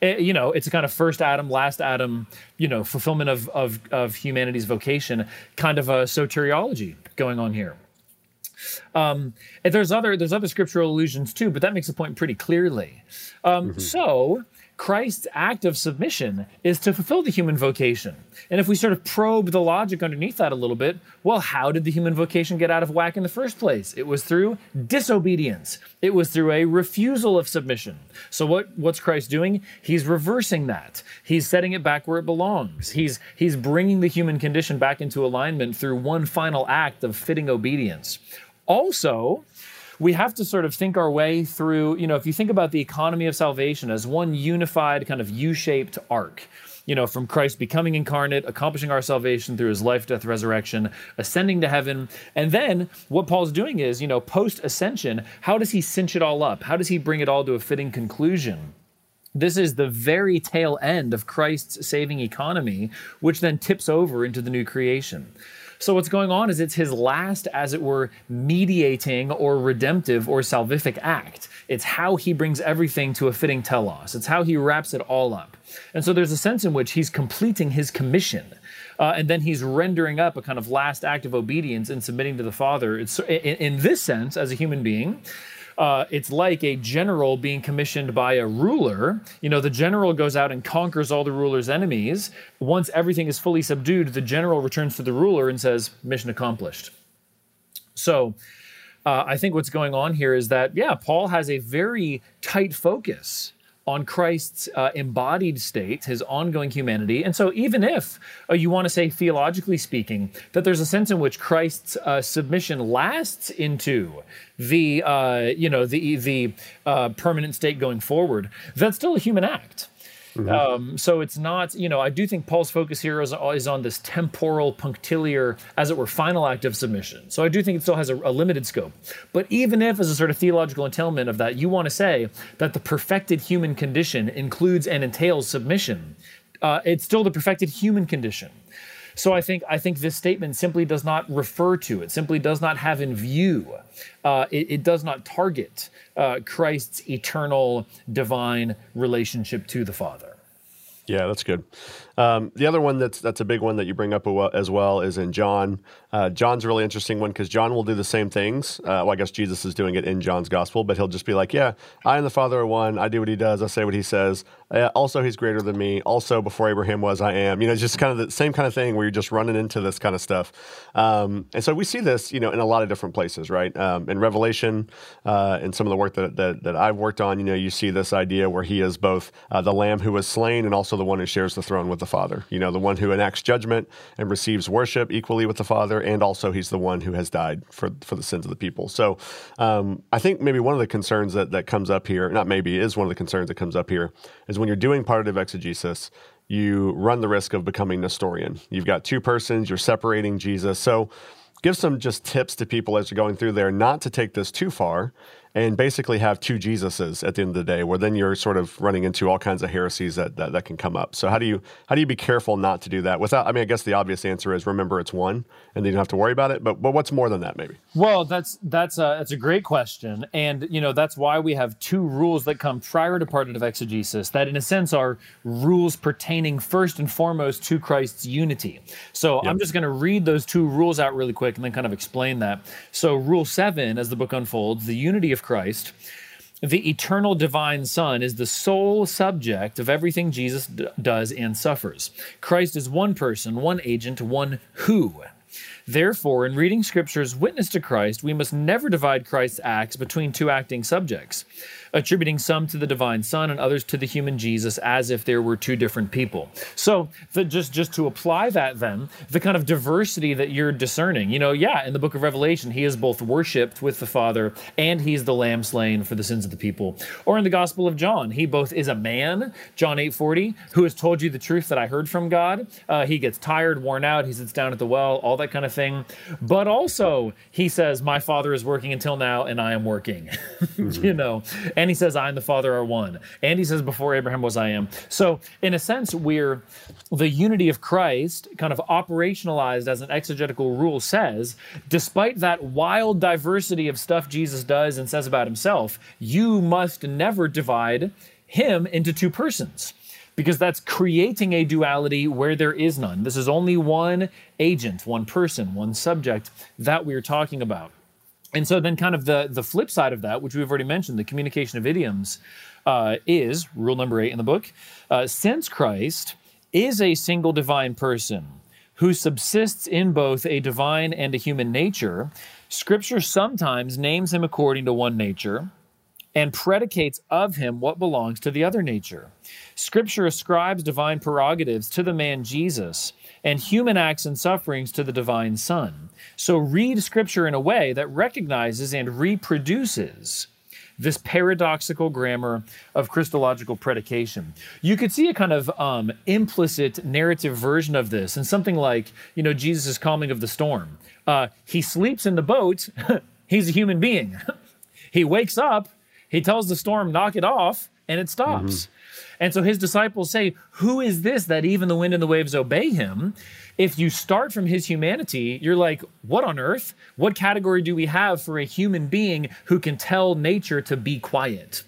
It, you know, it's a kind of first Adam, last Adam. You know, fulfillment of of of humanity's vocation, kind of a soteriology going on here. Um, there's other there's other scriptural allusions too, but that makes the point pretty clearly. Um, mm-hmm. So Christ's act of submission is to fulfill the human vocation. And if we sort of probe the logic underneath that a little bit, well, how did the human vocation get out of whack in the first place? It was through disobedience. It was through a refusal of submission. So what, what's Christ doing? He's reversing that. He's setting it back where it belongs. He's, he's bringing the human condition back into alignment through one final act of fitting obedience. Also, we have to sort of think our way through, you know, if you think about the economy of salvation as one unified kind of U shaped arc, you know, from Christ becoming incarnate, accomplishing our salvation through his life, death, resurrection, ascending to heaven. And then what Paul's doing is, you know, post ascension, how does he cinch it all up? How does he bring it all to a fitting conclusion? This is the very tail end of Christ's saving economy, which then tips over into the new creation. So what's going on is it's his last, as it were, mediating or redemptive or salvific act. It's how he brings everything to a fitting telos. It's how he wraps it all up. And so there's a sense in which he's completing his commission. Uh, and then he's rendering up a kind of last act of obedience and submitting to the Father. It's in, in this sense, as a human being, uh, it's like a general being commissioned by a ruler. You know, the general goes out and conquers all the ruler's enemies. Once everything is fully subdued, the general returns to the ruler and says, Mission accomplished. So, uh, I think what's going on here is that, yeah, Paul has a very tight focus on Christ's uh, embodied state, his ongoing humanity. And so, even if uh, you want to say, theologically speaking, that there's a sense in which Christ's uh, submission lasts into the, uh, you know, the the uh, permanent state going forward, that's still a human act. Mm-hmm. Um, so it's not, you know, I do think Paul's focus here is, is, on this temporal, punctiliar, as it were, final act of submission. So I do think it still has a, a limited scope. But even if, as a sort of theological entailment of that, you want to say that the perfected human condition includes and entails submission, uh, it's still the perfected human condition. So I think I think this statement simply does not refer to it. Simply does not have in view. Uh, it, it, does not target uh, Christ's eternal divine relationship to the Father. Yeah, that's good. Um, the other one that's that's a big one that you bring up as well is in John. Uh, John's a really interesting one because John will do the same things. Uh, well, I guess Jesus is doing it in John's gospel, but he'll just be like, "Yeah, I and the Father are one. I do what He does. I say what He says. Uh, also, He's greater than me. Also, before Abraham was, I am." You know, just kind of the same kind of thing where you're just running into this kind of stuff. Um, and so we see this, you know, in a lot of different places, right? Um, in Revelation, uh, in some of the work that, that, that I've worked on, you know, you see this idea where He is both uh, the Lamb who was slain and also the one who shares the throne with the Father. You know, the one who enacts judgment and receives worship equally with the Father, and also he's the one who has died for, for the sins of the people. So um, I think maybe one of the concerns that, that comes up here, not maybe, is one of the concerns that comes up here, is when you're doing partitive exegesis, you run the risk of becoming Nestorian. You've got two persons, you're separating Jesus. So give some just tips to people as you're going through there not to take this too far and basically have two Jesuses at the end of the day, where then you're sort of running into all kinds of heresies that, that, that can come up. So how do you how do you be careful not to do that without? I mean, I guess the obvious answer is remember it's one, and then you don't have to worry about it. But but what's more than that, maybe? Well, that's that's a, that's a great question, and you know that's why we have two rules that come prior to partitive exegesis that, in a sense, are rules pertaining first and foremost to Christ's unity. So yep. I'm just going to read those two rules out really quick and then kind of explain that. So rule seven, as the book unfolds, the unity of Christ, the eternal divine Son is the sole subject of everything Jesus d- does and suffers. Christ is one person, one agent, one who. Therefore, in reading Scripture's witness to Christ, we must never divide Christ's acts between two acting subjects. attributing some to the divine Son and others to the human Jesus as if there were two different people. So, the, just just to apply that, then the kind of diversity that you're discerning, you know, yeah, in the Book of Revelation, he is both worshipped with the Father and he's the Lamb slain for the sins of the people. Or in the Gospel of John, he both is a man, John eight forty, who has told you the truth that I heard from God. Uh, he gets tired, worn out, he sits down at the well, all that kind of thing. But also, he says, "My Father is working until now, and I am working." *laughs* mm-hmm. You know. And he says, I and the Father are one. And he says, Before Abraham was, I am. So, in a sense, we're the unity of Christ, kind of operationalized as an exegetical rule, says, despite that wild diversity of stuff Jesus does and says about himself, you must never divide him into two persons because that's creating a duality where there is none. This is only one agent, one person, one subject that we're talking about and so then kind of the the flip side of that which we've already mentioned the communication of idioms uh, is rule number eight in the book uh, since christ is a single divine person who subsists in both a divine and a human nature scripture sometimes names him according to one nature and predicates of him what belongs to the other nature scripture ascribes divine prerogatives to the man jesus and human acts and sufferings to the divine Son. So read Scripture in a way that recognizes and reproduces this paradoxical grammar of Christological predication. You could see a kind of um, implicit narrative version of this in something like, you know, Jesus' calming of the storm. Uh, he sleeps in the boat, *laughs* he's a human being. *laughs* he wakes up, he tells the storm, knock it off, and it stops. Mm-hmm. And so his disciples say, Who is this that even the wind and the waves obey him? If you start from his humanity, you're like, What on earth? What category do we have for a human being who can tell nature to be quiet?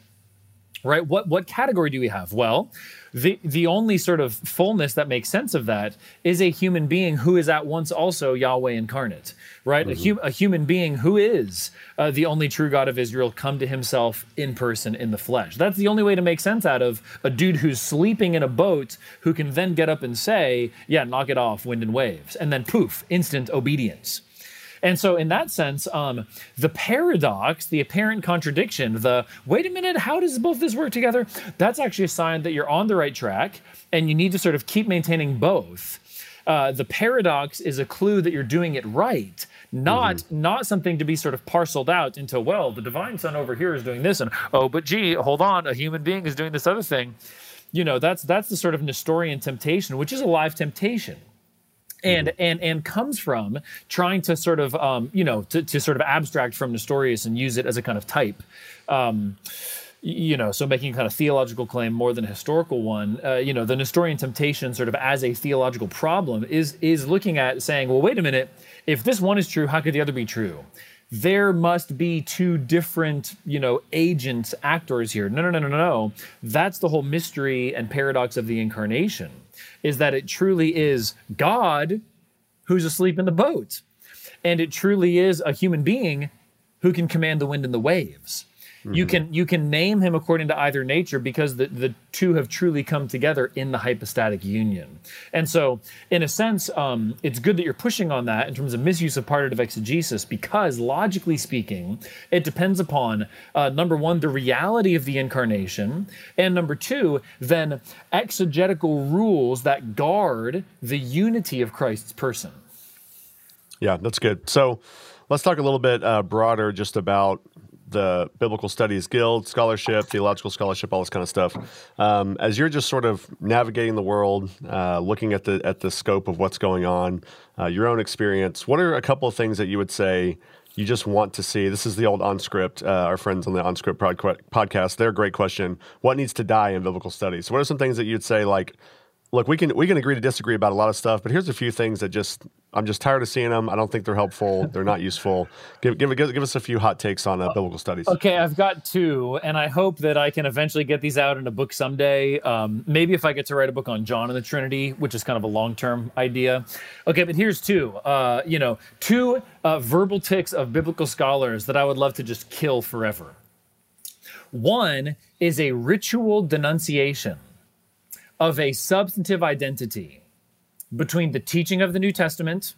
Right? What, what category do we have? Well, the the only sort of fullness that makes sense of that is a human being who is at once also Yahweh incarnate, right? Mm-hmm. A, a, human being who is uh, the only true God of Israel come to himself in person in the flesh. That's the only way to make sense out of a dude who's sleeping in a boat who can then get up and say, "Yeah, knock it off, wind and waves," and then poof, instant obedience. And so, in that sense, um, the paradox, the apparent contradiction, the wait a minute, how does both this work together? That's actually a sign that you're on the right track and you need to sort of keep maintaining both. Uh, the paradox is a clue that you're doing it right not mm-hmm. not something to be sort of parceled out into well the divine son over here is doing this and oh but gee hold on a human being is doing this other thing you know that's that's the sort of nestorian temptation which is a live temptation and mm-hmm. and and comes from trying to sort of um, you know to, to sort of abstract from Nestorius and use it as a kind of type. Um, you know, so making a kind of theological claim more than a historical one. Uh, you know, the Nestorian temptation, sort of as a theological problem, is is looking at saying, well, wait a minute, if this one is true, how could the other be true? there must be two different, you know, agents, actors here. No, no, no, no, no. That's the whole mystery and paradox of the incarnation is that it truly is God who's asleep in the boat. And it truly is a human being who can command the wind and the waves. Mm-hmm. You can you can name him according to either nature because the, the two have truly come together in the hypostatic union. And so, in a sense, um, it's good that you're pushing on that in terms of misuse of partitive exegesis because, logically speaking, it depends upon uh, number one, the reality of the incarnation, and number two, then exegetical rules that guard the unity of Christ's person. Yeah, that's good. So let's talk a little bit uh, broader just about the Biblical Studies Guild, scholarship, theological scholarship, all this kind of stuff. Um, as you're just sort of navigating the world, uh, looking at the at the scope of what's going on, uh, your own experience, what are a couple of things that you would say you just want to see? This is the old OnScript, uh, our friends on the OnScript podcast. Their great question: What needs to die in biblical studies? What are some things that you'd say like? Look, we can we can agree to disagree about a lot of stuff, but here's a few things that just I'm just tired of seeing them. I don't think they're helpful. They're not useful. Give give give, give us a few hot takes on uh, biblical studies. Okay, I've got two, and I hope that I can eventually get these out in a book someday. Um, maybe if I get to write a book on John and the Trinity, which is kind of a long term idea. Okay, but here's two. Uh, you know, two uh, verbal ticks of biblical scholars that I would love to just kill forever. One is a ritual denunciation of a substantive identity between the teaching of the New Testament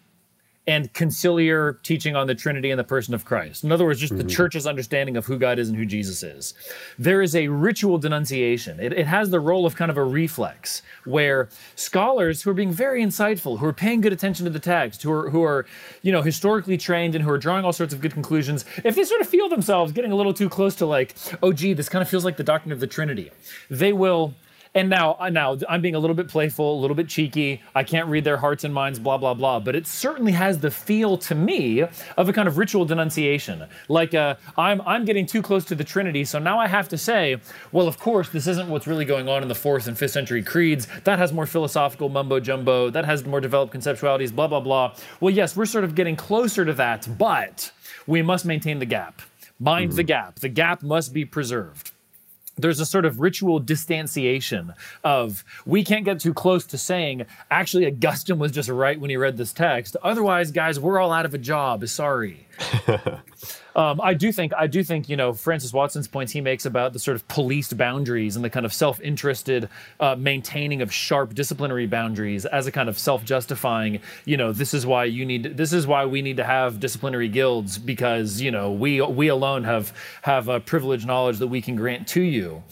and conciliar teaching on the Trinity and the person of Christ. In other words, just mm-hmm. the church's understanding of who God is and who Jesus is. There is a ritual denunciation. It, it, has the role of kind of a reflex where scholars who are being very insightful, who are paying good attention to the text, who are, who are, you know, historically trained and who are drawing all sorts of good conclusions, if they sort of feel themselves getting a little too close to like, oh, gee, this kind of feels like the doctrine of the Trinity, they will and now, uh, now I'm being a little bit playful, a little bit cheeky. I can't read their hearts and minds, blah blah blah. But it certainly has the feel to me of a kind of ritual denunciation. Like uh, I'm I'm getting too close to the Trinity, so now I have to say, well, of course, this isn't what's really going on in the fourth and fifth century creeds. That has more philosophical mumbo jumbo. That has more developed conceptualities, blah blah blah. Well, yes, we're sort of getting closer to that, but we must maintain the gap. Mind mm-hmm. the gap. The gap must be preserved there's a sort of ritual distanciation of we can't get too close to saying actually augustine was just right when he read this text. Otherwise guys we're all out of a job. Sorry *laughs* Um, I do think I do think you know Francis Watson's points he makes about the sort of policed boundaries and the kind of self-interested uh, maintaining of sharp disciplinary boundaries as a kind of self-justifying. You know, this is why you need this is why we need to have disciplinary guilds because you know we we alone have have a privileged knowledge that we can grant to you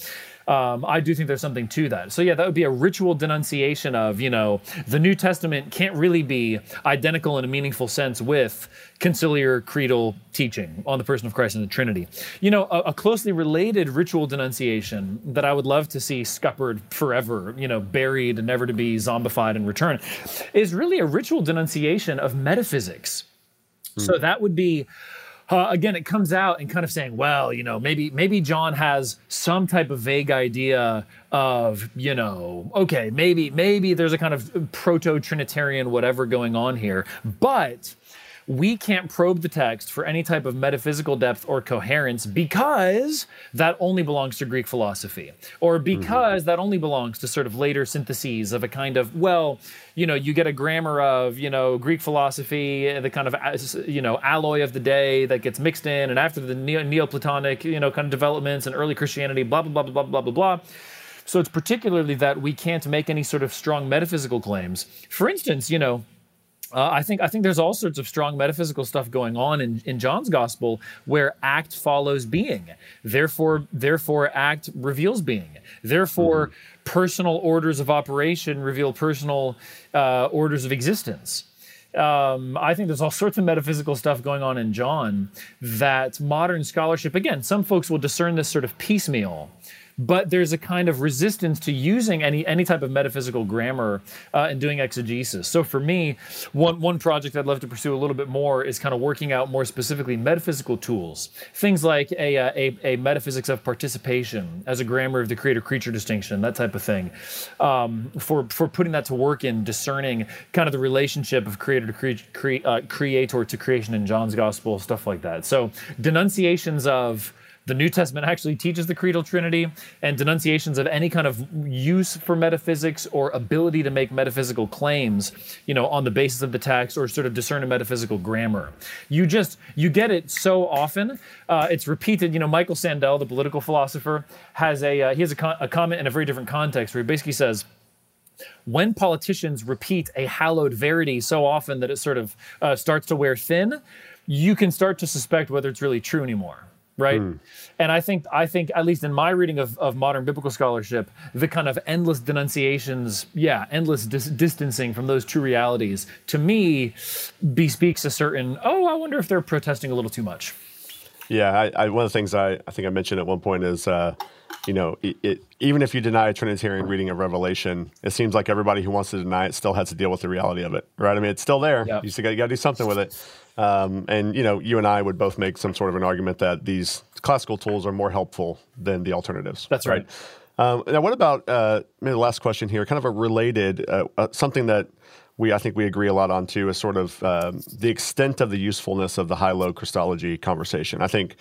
um, I do think there's something to that. So yeah, that would be a ritual denunciation of you know the New Testament can't really be identical in a meaningful sense with conciliar creedal teaching on the person of Christ and the Trinity. You know, a, a, closely related ritual denunciation that I would love to see scuppered forever, you know, buried and never to be zombified and return, is really a ritual denunciation of metaphysics. Mm. So that would be uh, again, it comes out and kind of saying, well, you know, maybe maybe John has some type of vague idea of, you know, okay, maybe maybe there's a kind of proto Trinitarian whatever going on here, but we can't probe the text for any type of metaphysical depth or coherence because that only belongs to Greek philosophy, or mm-hmm. because mm-hmm. that only belongs to sort of later syntheses of a kind of, well, you know, you get a grammar of, you know, Greek philosophy, the kind of, you know, alloy of the day that gets mixed in, and after the Neoplatonic, you know, kind of developments and early Christianity, blah, blah, blah, blah, blah, blah, blah. So it's particularly that we can't make any sort of strong metaphysical claims. For instance, you know, uh, I think I think there's all sorts of strong metaphysical stuff going on in, in John's gospel where act follows being. Therefore, therefore act reveals being. Therefore, mm-hmm. personal orders of operation reveal personal uh, orders of existence. Um, I think there's all sorts of metaphysical stuff going on in John that modern scholarship, again, some folks will discern this sort of piecemeal but there's a kind of resistance to using any any type of metaphysical grammar uh, and doing exegesis. So for me, one one project I'd love to pursue a little bit more is kind of working out more specifically metaphysical tools, things like a uh, a, a, metaphysics of participation as a grammar of the creator creature distinction, that type of thing, um, for for putting that to work in discerning kind of the relationship of creator to cre- cre- uh, creator to creation in John's gospel, stuff like that. So denunciations of the New Testament actually teaches the creedal trinity and denunciations of any kind of use for metaphysics or ability to make metaphysical claims, you know, on the basis of the text or sort of discern a metaphysical grammar. You just you get it so often. Uh, it's repeated. You know, Michael Sandel, the political philosopher, has a uh, he has a, con- a comment in a very different context where he basically says when politicians repeat a hallowed verity so often that it sort of uh, starts to wear thin, you can start to suspect whether it's really true anymore right? Mm. and i think i think at least in my reading of, of modern biblical scholarship the kind of endless denunciations yeah endless dis- distancing from those true realities to me bespeaks a certain oh i wonder if they're protesting a little too much. Yeah I, I, one of the things I, I think i mentioned at one point is uh, you know it, it, even if you deny a trinitarian reading of revelation it seems like everybody who wants to deny it still has to deal with the reality of it right? I mean it's still there. Yep. you still got to do something with it um, and you know, you and I would both make some sort of an argument that these classical tools are more helpful than the alternatives. That's right. right? Um, now, what about uh, maybe the last question here? Kind of a related uh, uh, something that we I think we agree a lot on too is sort of um, the extent of the usefulness of the high-low Christology conversation. I think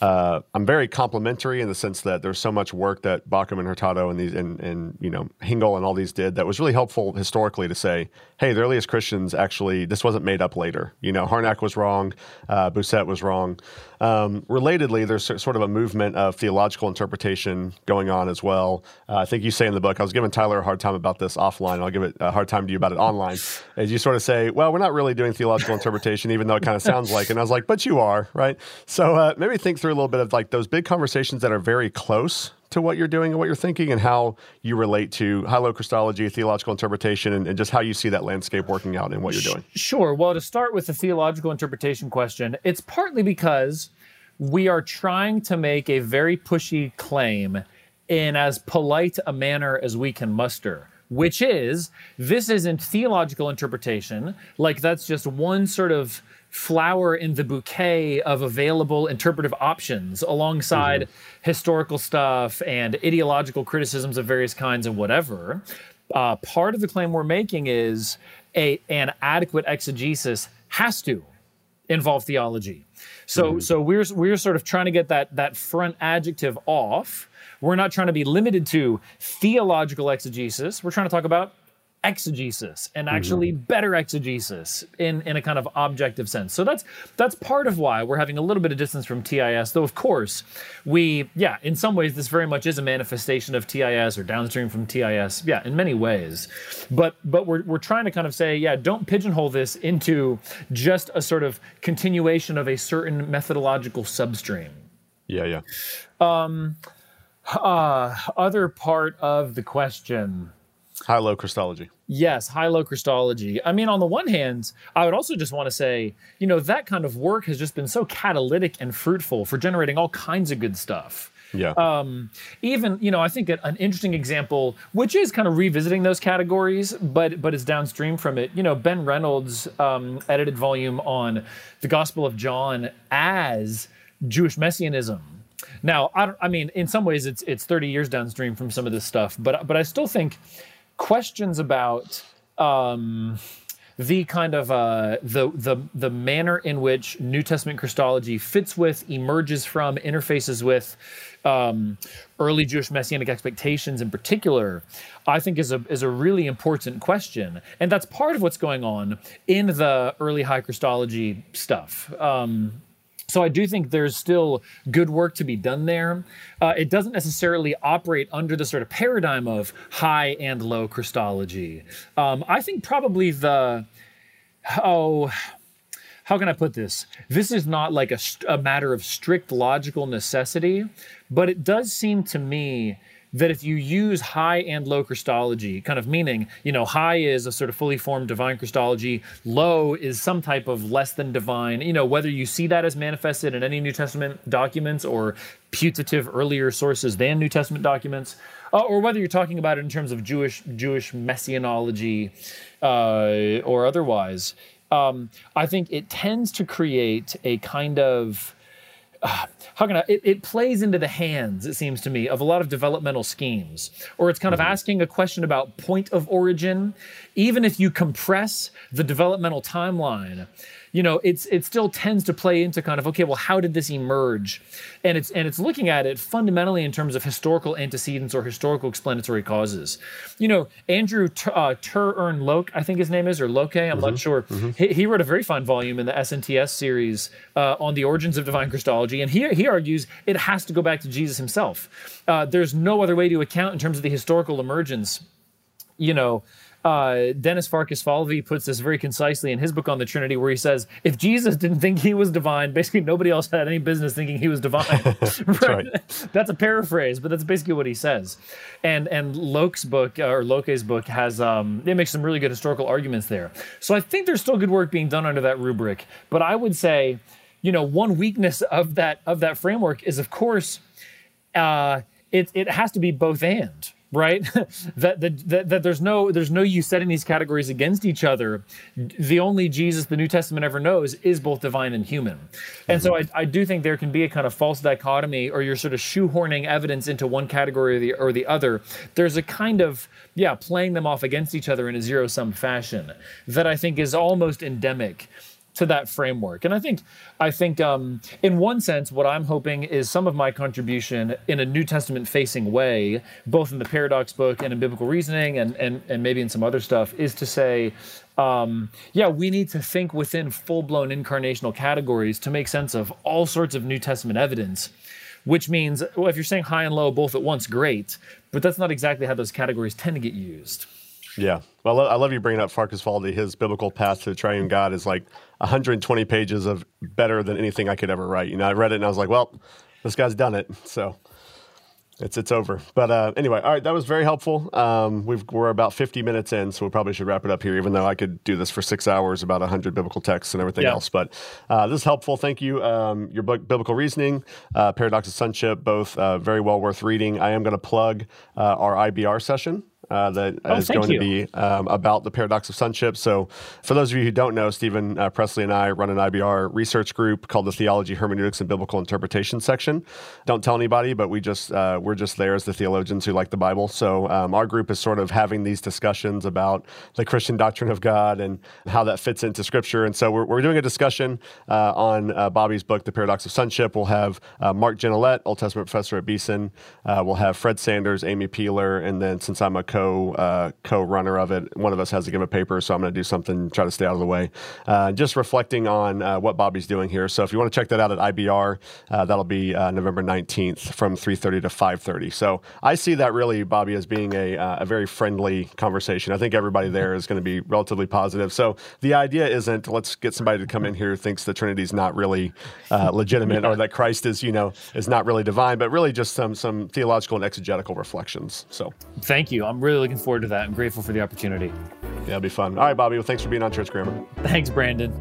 uh, I'm very complimentary in the sense that there's so much work that Bauckham and Hurtado and these and, and you know Hengel and all these did that was really helpful historically to say, hey, the earliest Christians actually this wasn't made up later. You know, Harnack was wrong, uh, Bousset was wrong. Um, relatedly, there's sort of a movement of theological interpretation going on as well. Uh, I think you say in the book, I was giving Tyler a hard time about this offline. I'll give it a hard time to you about it online. As you sort of say, well, we're not really doing theological interpretation, even though it kind of sounds like. And I was like, but you are, right? So uh, maybe think through a little bit of like those big conversations that are very close to what you're doing and what you're thinking and how you relate to high-low Christology, theological interpretation, and, and, just how you see that landscape working out in what you're doing. Sure. Well, to start with the theological interpretation question, it's partly because we are trying to make a very pushy claim in as polite a manner as we can muster which is this isn't theological interpretation like that's just one sort of flower in the bouquet of available interpretive options alongside mm-hmm. historical stuff and ideological criticisms of various kinds and whatever. Uh, part of the claim we're making is a an adequate exegesis has to involve theology. So mm-hmm. so we're we're sort of trying to get that that front adjective off. We're not trying to be limited to theological exegesis. We're trying to talk about exegesis and actually mm-hmm. better exegesis in, in a kind of objective sense. So that's that's part of why we're having a little bit of distance from TIS, though of course we yeah, in some ways this very much is a manifestation of TIS or downstream from TIS. Yeah, in many ways. But but we're we're trying to kind of say, yeah, don't pigeonhole this into just a sort of continuation of a certain methodological substream. Yeah, yeah. Um uh other part of the question High low Christology. Yes, high low Christology. I mean, on the one hand, I would also just want to say, you know, that kind of work has just been so catalytic and fruitful for generating all kinds of good stuff. Yeah. Um, even you know, I think an interesting example, which is kind of revisiting those categories, but but is downstream from it. You know, Ben Reynolds' um, edited volume on the Gospel of John as Jewish messianism. Now, I don't. I mean, in some ways, it's it's 30 years downstream from some of this stuff, but but I still think questions about um, the kind of uh, the the the manner in which New Testament Christology fits with, emerges from, interfaces with um, early Jewish messianic expectations in particular, I think is a is a really important question, and that's part of what's going on in the early high Christology stuff. Um, so I do think there's still good work to be done there. Uh, it doesn't necessarily operate under the sort of paradigm of high and low Christology. Um, I think probably the oh how can I put this? This is not like a, a matter of strict logical necessity, but it does seem to me that if you use high and low Christology, kind of meaning, you know, high is a sort of fully formed divine Christology, low is some type of less than divine, you know, whether you see that as manifested in any New Testament documents or putative earlier sources than New Testament documents, uh, or whether you're talking about it in terms of Jewish Jewish messianology uh, or otherwise, um, I think it tends to create a kind of uh, *sighs* how can I? It, it, plays into the hands, it seems to me, of a lot of developmental schemes, or it's kind mm-hmm. of asking a question about point of origin. Even if you compress the developmental timeline, you know, it's it still tends to play into kind of okay, well, how did this emerge? And it's and it's looking at it fundamentally in terms of historical antecedents or historical explanatory causes. You know, Andrew T- uh, Ter Ern Loke, I think his name is, or Loke, I'm mm-hmm. not sure. Mm-hmm. He, he, wrote a very fine volume in the SNTS series uh, on the origins of divine Christology, and he he argues it has to go back to Jesus himself. Uh, there's no other way to account in terms of the historical emergence. You know, uh, Denis Farkasfalvy puts this very concisely in his book on the Trinity, where he says, if Jesus didn't think he was divine, basically nobody else had any business thinking he was divine. *laughs* that's, *laughs* right. that's a paraphrase, but that's basically what he says. And and Loke's book or Loke's book has um, they make some really good historical arguments there. So I think there's still good work being done under that rubric. But I would say, you know, one weakness of that of that framework is, of course, uh, it it has to be both and right? *laughs* That, that, that there's no there's no use setting these categories against each other. The only jesus the new testament ever knows is both divine and human. And so mm-hmm. I, I do think there can be a kind of false dichotomy or you're sort of shoehorning evidence into one category or the, or the other. There's a kind of yeah playing them off against each other in a zero sum fashion that i think is almost endemic to that framework. And I think, I think, um, in one sense, what I'm hoping is some of my contribution in a New Testament facing way, both in the Paradox book and in biblical reasoning, and and and maybe in some other stuff, is to say. Um, yeah, we need to think within full blown incarnational categories to make sense of all sorts of New Testament evidence which means, well, if you're saying high and low both at once, great. But that's not exactly how those categories tend to get used. Yeah. Well, I love you bringing up Farkasfalvy. His biblical path to the triune God is like 120 pages of better than anything I could ever write. You know, I read it and I was like, well, this guy's done it. So it's it's over. But uh, anyway, all right, that was very helpful. Um, we are about 50 minutes in, so we probably should wrap it up here. Even though I could do this for six hours about 100 biblical texts and everything yeah. else, but uh, this is helpful. Thank you. Um, your book, Biblical Reasoning, uh, Paradox of Sonship, both uh, very well worth reading. I am going to plug uh, our IBR session uh, that oh, is going you. to be um, about the paradox of sonship. So, for those of you who don't know, Stephen uh, Presley and I run an IBR research group called the Theology, Hermeneutics, and Biblical Interpretation section. Don't tell anybody, but we just uh, we're just there as the theologians who like the Bible. So, um, our group is sort of having these discussions about the Christian doctrine of God and how that fits into Scripture. And so, we're, we're doing a discussion uh, on uh, Bobby's book, The Paradox of Sonship. We'll have uh, Mark Gignilliat, Old Testament professor at Beeson. we'll have Fred Sanders, Amy Peeler, and then since I'm a co co uh, co runner of it. One of us has to give a paper, so I'm going to do something, try to stay out of the way. Uh, just reflecting on uh, what Bobby's doing here. So if you want to check that out at IBR, uh, that'll be uh, November 19th from 3:30 to 5:30. So I see that really, Bobby, as being a uh, a very friendly conversation. I think everybody there is going to be relatively positive. So the idea isn't let's get somebody to come in here who thinks the Trinity is not really *laughs* legitimate or that Christ is you know is not really divine, but really just some some theological and exegetical reflections. So thank you. I'm really looking forward to that. I'm grateful for the opportunity. Yeah, it'll be fun. All right, Bobby. Well, thanks for being on Church Grammar. Thanks, Brandon.